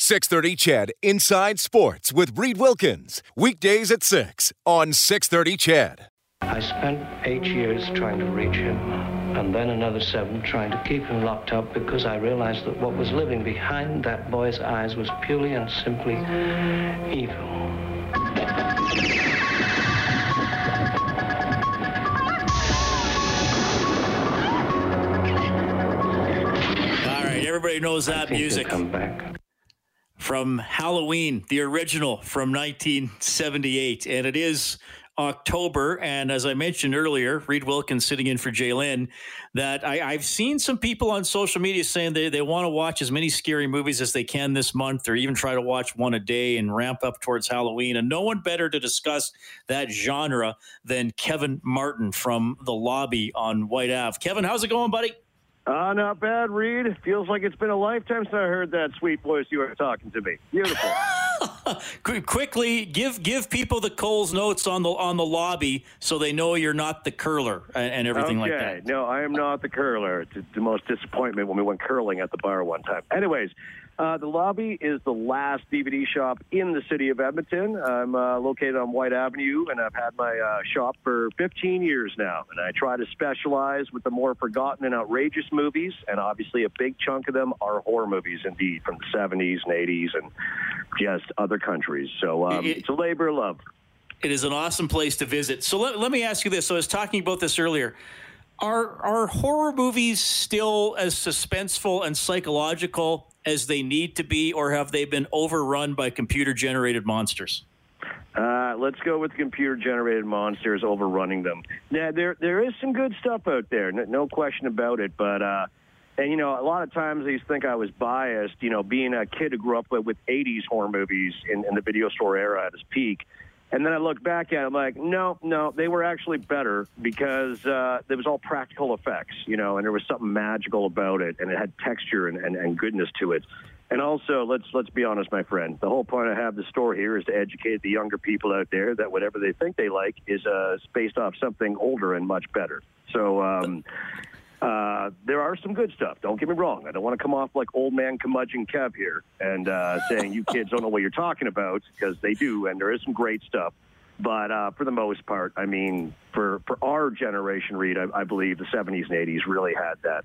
630 CHED Inside Sports with Reid Wilkins. Weekdays at 6 on 630 CHED. I spent eight years trying to reach him, and then another seven trying to keep him locked up because I realized that what was living behind that boy's eyes was purely and simply evil. All right, everybody knows that music come back. From Halloween, the original from 1978, and it is October. And as I mentioned earlier, Reid Wilkins sitting in for Jay Jalen. That I, I've seen some people on social media saying they, they want to watch as many scary movies as they can this month, or even try to watch one a day and ramp up towards Halloween. And no one better to discuss that genre than Kevin Martin from the lobby on Whyte Ave. Kevin, how's it going, buddy? Uh, not bad, Reid. Feels like it's been a lifetime since I heard that sweet voice you were talking to me. Beautiful. Qu- quickly give give people the Coles notes on the on the lobby so they know you're not the curler and, and everything okay. like that. No, I am not the curler. It's the most disappointment when we went curling at the bar one time. Anyways, uh, the lobby is the last DVD shop in the city of Edmonton. I'm uh, located on Whyte Avenue, and I've had my uh, shop for 15 years now. And I try to specialize with the more forgotten and outrageous movies, and obviously a big chunk of them are horror movies, indeed, from the 70s and 80s and just other countries. So um, It- it's a labor of love. It is an awesome place to visit. So let, let me ask you this. So I was talking about this earlier. Are are horror movies still as suspenseful and psychological as they need to be, or have they been overrun by computer generated monsters? Uh, let's go with computer-generated monsters overrunning them. Now, there there is some good stuff out there, no, no question about it. But uh, and you know, a lot of times to think I was biased. You know, being a kid who grew up with, with '80s horror movies in, in the video store era at its peak. And then I look back at it, I'm like, no, no, they were actually better because uh, it was all practical effects, you know, and there was something magical about it, and it had texture and, and, and goodness to it. And also, let's let's be honest, my friend. The whole point I have the store here is to educate the younger people out there that whatever they think they like is uh, based off something older and much better. So um, uh, there are some good stuff. Don't get me wrong. I don't want to come off like old man curmudgeon Kev here and uh, saying you kids don't know what you're talking about because they do, and there is some great stuff. But uh, for the most part, I mean, for, for our generation, Reid, I, I believe the 70s and 80s really had that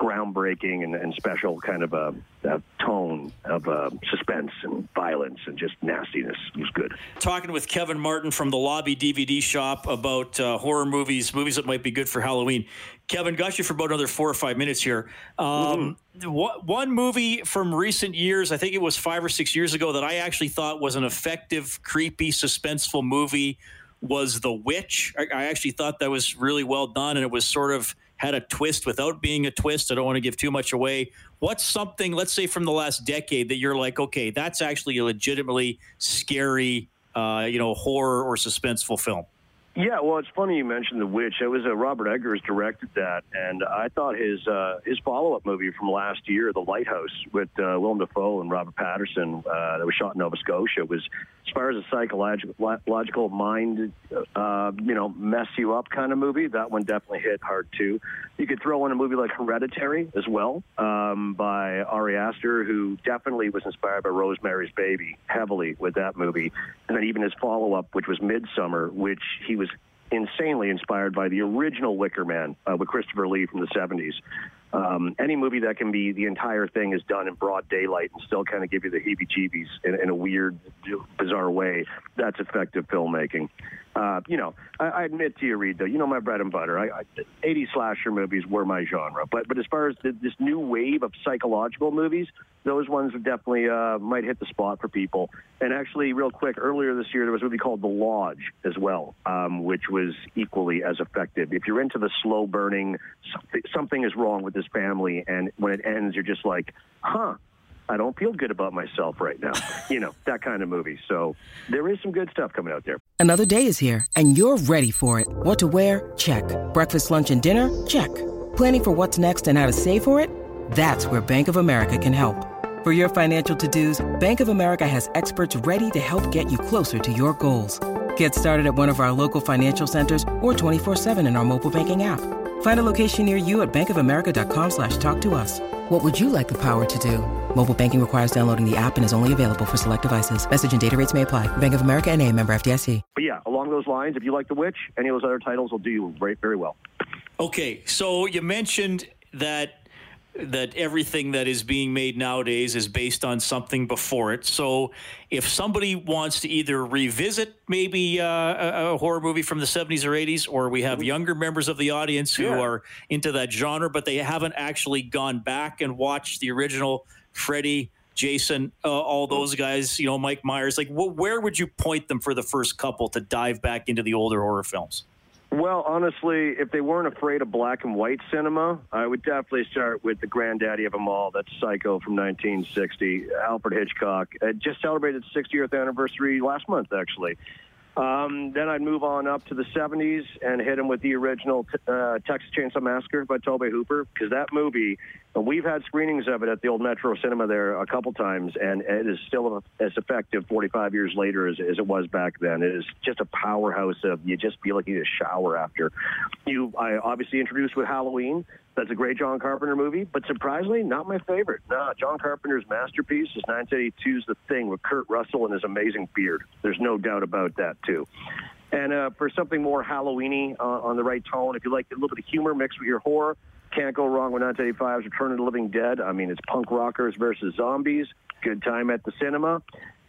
groundbreaking and, and special kind of a, a tone of uh, suspense and violence and just nastiness. It was good. Talking with Kevin Martin from the Lobby DVD shop about uh, horror movies, movies that might be good for Halloween. Kevin, got you for about another four or five minutes here. Um, wha- One movie from recent years, I think it was five or six years ago, that I actually thought was an effective, creepy, suspenseful movie was The Witch. I, I actually thought that was really well done, and it was sort of had a twist without being a twist. I don't want to give too much away. What's something, let's say from the last decade, that you're like, okay, that's actually a legitimately scary, uh, you know, horror or suspenseful film? Yeah, well, it's funny you mentioned The Witch. It was uh, Robert Eggers directed that, and I thought his uh, his follow up movie from last year, The Lighthouse, with uh, Willem Dafoe and Robert Pattinson, uh, that was shot in Nova Scotia, was as far as a psychological logical mind, uh, you know, mess you up kind of movie. That one definitely hit hard too. You could throw in a movie like Hereditary as well, um, by Ari Aster, who definitely was inspired by Rosemary's Baby heavily with that movie, and then even his follow up, which was Midsommar, which he was insanely inspired by the original Wicker Man uh, with Christopher Lee from the 70s. Um, any movie that can be the entire thing is done in broad daylight and still kind of give you the heebie-jeebies in, in a weird, bizarre way. That's effective filmmaking. Uh, you know, I, I admit to you, Reid, though, you know my bread and butter. I, I, 80 slasher movies were my genre, but but as far as the, this new wave of psychological movies, those ones definitely uh, might hit the spot for people. And actually, real quick, earlier this year there was a movie called The Lodge as well, um, which was equally as effective. If you're into the slow burning, something, something is wrong with this family, and when it ends, you're just like, huh. I don't feel good about myself right now. you know, that kind of movie. So there is some good stuff coming out there. Another day is here, and you're ready for it. What to wear? Check. Breakfast, lunch, and dinner? Check. Planning for what's next and how to save for it? That's where Bank of America can help. For your financial to-dos, Bank of America has experts ready to help get you closer to your goals. Get started at one of our local financial centers or 24-7 in our mobile banking app. Find a location near you at bankofamerica.com slash talk to us. What would you like the power to do? Mobile banking requires downloading the app and is only available for select devices. Message and data rates may apply. Bank of America and a member FDIC. But yeah, along those lines, if you like The Witch, any of those other titles will do you very, very well. Okay, so you mentioned that that everything that is being made nowadays is based on something before it. So if somebody wants to either revisit maybe uh, a, a, horror movie from the 70s or 80s, or we have younger members of the audience who yeah. are into that genre, but they haven't actually gone back and watched the original Freddy. Jason, uh, all those guys, you know, Mike Myers, like, wh- where would you point them for the first couple to dive back into the older horror films? Well, honestly, if they weren't afraid of black and white cinema, I would definitely start with the granddaddy of them all. That's Psycho from 1960, Alfred Hitchcock. It just celebrated its 60th anniversary last month, actually. Um, then I'd move on up to the 70s and hit him with the original uh, Texas Chainsaw Massacre by Tobe Hooper, because that movie, we've had screenings of it at the old Metro Cinema there a couple times, and it is still as effective 45 years later as, as it was back then. It is just a powerhouse of you just feel like you need a shower after. You, I obviously introduced with Halloween. That's a great John Carpenter movie, but surprisingly, not my favorite. No, John Carpenter's masterpiece is 1982's The Thing with Kurt Russell and his amazing beard. There's no doubt about that, too. And uh, for something more Halloweeny uh, on the right tone, if you like a little bit of humor mixed with your horror, can't go wrong with 1985's Return of the Living Dead. I mean, it's punk rockers versus zombies. Good time at the cinema.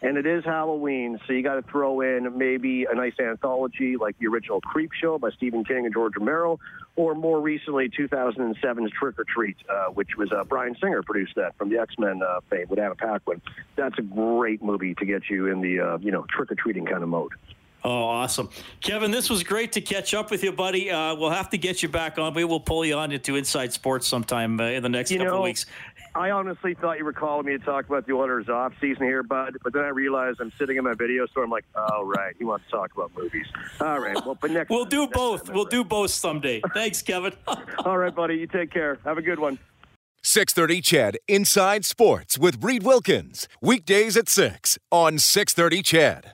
And it is Halloween, so you got to throw in maybe a nice anthology like the original Creepshow by Stephen King and George Romero, or more recently 2007's Trick 'r Treat, uh, which was uh, Bryan Singer produced that from the X Men uh, fame with Anna Paquin. That's a great movie to get you in the uh, you know trick or treating kind of mode. Oh, awesome. Kevin, this was great to catch up with you, buddy. Uh, we'll have to get you back on. We'll pull you on into Inside Sports sometime uh, in the next you couple know, of weeks. I honestly thought you were calling me to talk about the Oilers off season here, bud. But then I realized I'm sitting in my video store. I'm like, oh right, he wants to talk about movies. All right, well, but next we'll time, do next both. Time, we'll right. do both someday. Thanks, Kevin. All right, buddy. You take care. Have a good one. 630 CHED Inside Sports with Reid Wilkins. Weekdays at 6 on 630 CHED.